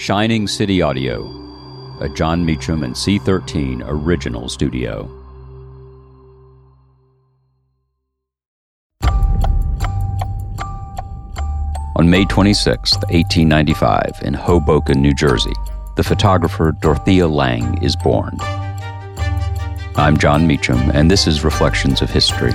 Shining City Audio, a Jon Meacham and C13 original studio. On May 26, 1895, in Hoboken, New Jersey, the photographer Dorothea Lange is born. I'm Jon Meacham, and this is Reflections of History.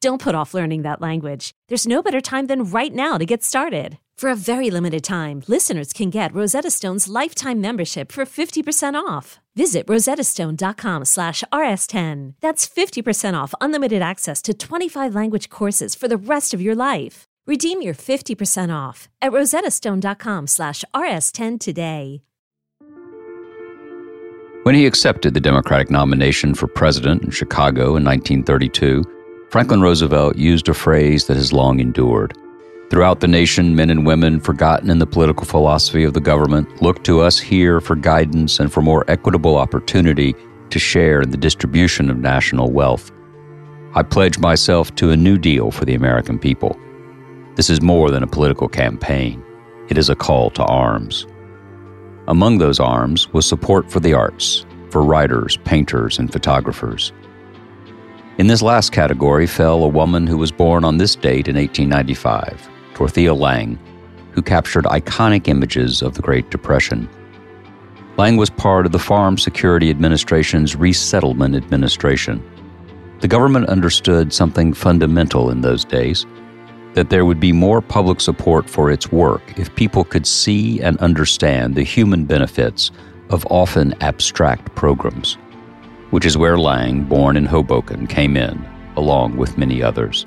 Don't put off learning that language. There's no better time than right now to get started. For a very limited time, listeners can get Rosetta Stone's lifetime membership for 50% off. Visit rosettastone.com slash rs10. That's 50% off unlimited access to 25 language courses for the rest of your life. Redeem your 50% off at rosettastone.com slash rs10 today. When he accepted the Democratic nomination for president in Chicago in 1932, Franklin Roosevelt used a phrase that has long endured. Throughout the nation, men and women forgotten in the political philosophy of the government look to us here for guidance and for more equitable opportunity to share in the distribution of national wealth. I pledge myself to a new deal for the American people. This is more than a political campaign, it is a call to arms. Among those arms was support for the arts, for writers, painters, and photographers. In this last category fell a woman who was born on this date in 1895. Dorothea Lange, who captured iconic images of the Great Depression. Lange was part of the Farm Security Administration's Resettlement Administration. The government understood something fundamental in those days that there would be more public support for its work if people could see and understand the human benefits of often abstract programs, which is where Lange, born in Hoboken, came in, along with many others.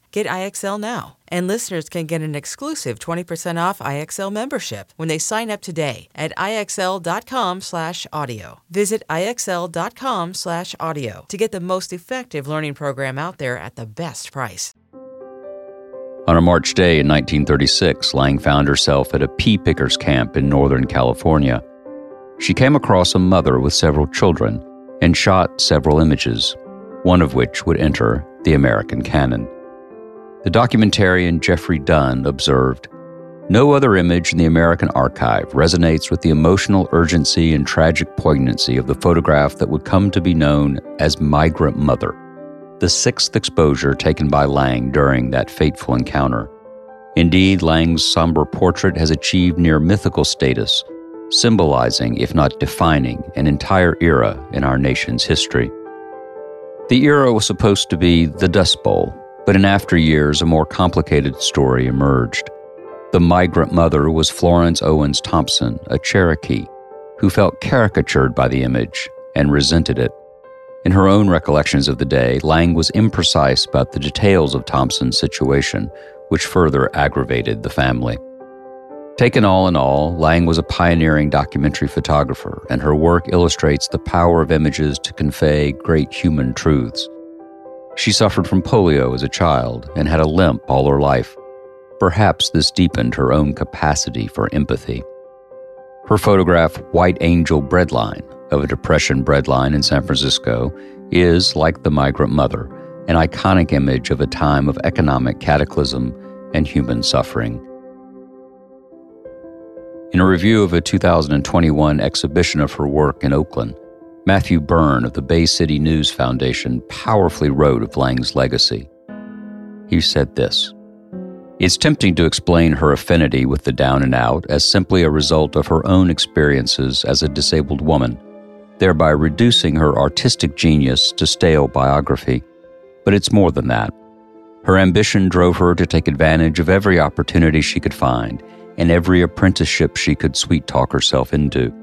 Get IXL now. And listeners can get an exclusive 20% off IXL membership when they sign up today at IXL.com/audio. Visit IXL.com/audio to get the most effective learning program out there at the best price. On a March day in 1936, Lange found herself at a pea pickers camp in Northern California. She came across a mother with several children and shot several images, one of which would enter the American canon. The documentarian Jeffrey Dunn observed No other image in the American archive resonates with the emotional urgency and tragic poignancy of the photograph that would come to be known as Migrant Mother, the sixth exposure taken by Lange during that fateful encounter. Indeed, Lange's somber portrait has achieved near mythical status, symbolizing, if not defining, an entire era in our nation's history. The era was supposed to be the Dust Bowl, but in after years, a more complicated story emerged. The migrant mother was Florence Owens Thompson, a Cherokee, who felt caricatured by the image and resented it. In her own recollections of the day, Lange was imprecise about the details of Thompson's situation, which further aggravated the family. Taken all in all, Lange was a pioneering documentary photographer, and her work illustrates the power of images to convey great human truths. She suffered from polio as a child and had a limp all her life. Perhaps this deepened her own capacity for empathy. Her photograph, White Angel Breadline, of a Depression breadline in San Francisco, is, like the migrant mother, an iconic image of a time of economic cataclysm and human suffering. In a review of a 2021 exhibition of her work in Oakland, Matthew Byrne of the Bay City News Foundation powerfully wrote of Lange's legacy. He said this It's tempting to explain her affinity with the down and out as simply a result of her own experiences as a disabled woman, thereby reducing her artistic genius to stale biography. But it's more than that. Her ambition drove her to take advantage of every opportunity she could find and every apprenticeship she could sweet talk herself into.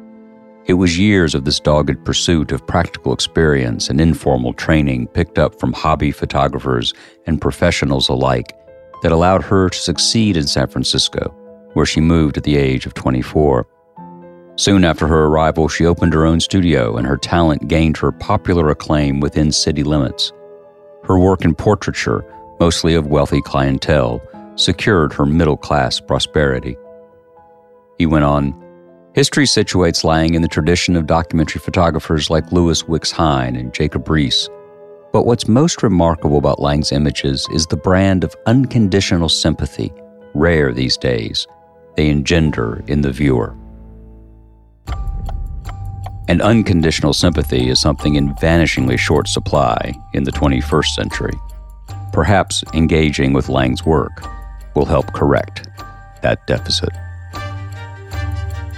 It was years of this dogged pursuit of practical experience and informal training picked up from hobby photographers and professionals alike that allowed her to succeed in San Francisco, where she moved at the age of 24. Soon after her arrival, she opened her own studio, and her talent gained her popular acclaim within city limits. Her work in portraiture, mostly of wealthy clientele, secured her middle class prosperity. He went on History situates Lange in the tradition of documentary photographers like Lewis Wickes Hine and Jacob Riis. But what's most remarkable about Lange's images is the brand of unconditional sympathy, rare these days, they engender in the viewer. And unconditional sympathy is something in vanishingly short supply in the 21st century. Perhaps engaging with Lange's work will help correct that deficit.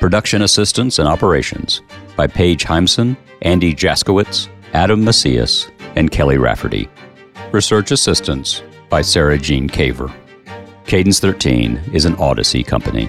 Production assistance and operations by Paige Heimson, Andy Jaskowitz, Adam Macias, and Kelly Rafferty. Research assistance by Sarah Jean Caver. Cadence 13 is an Odyssey company.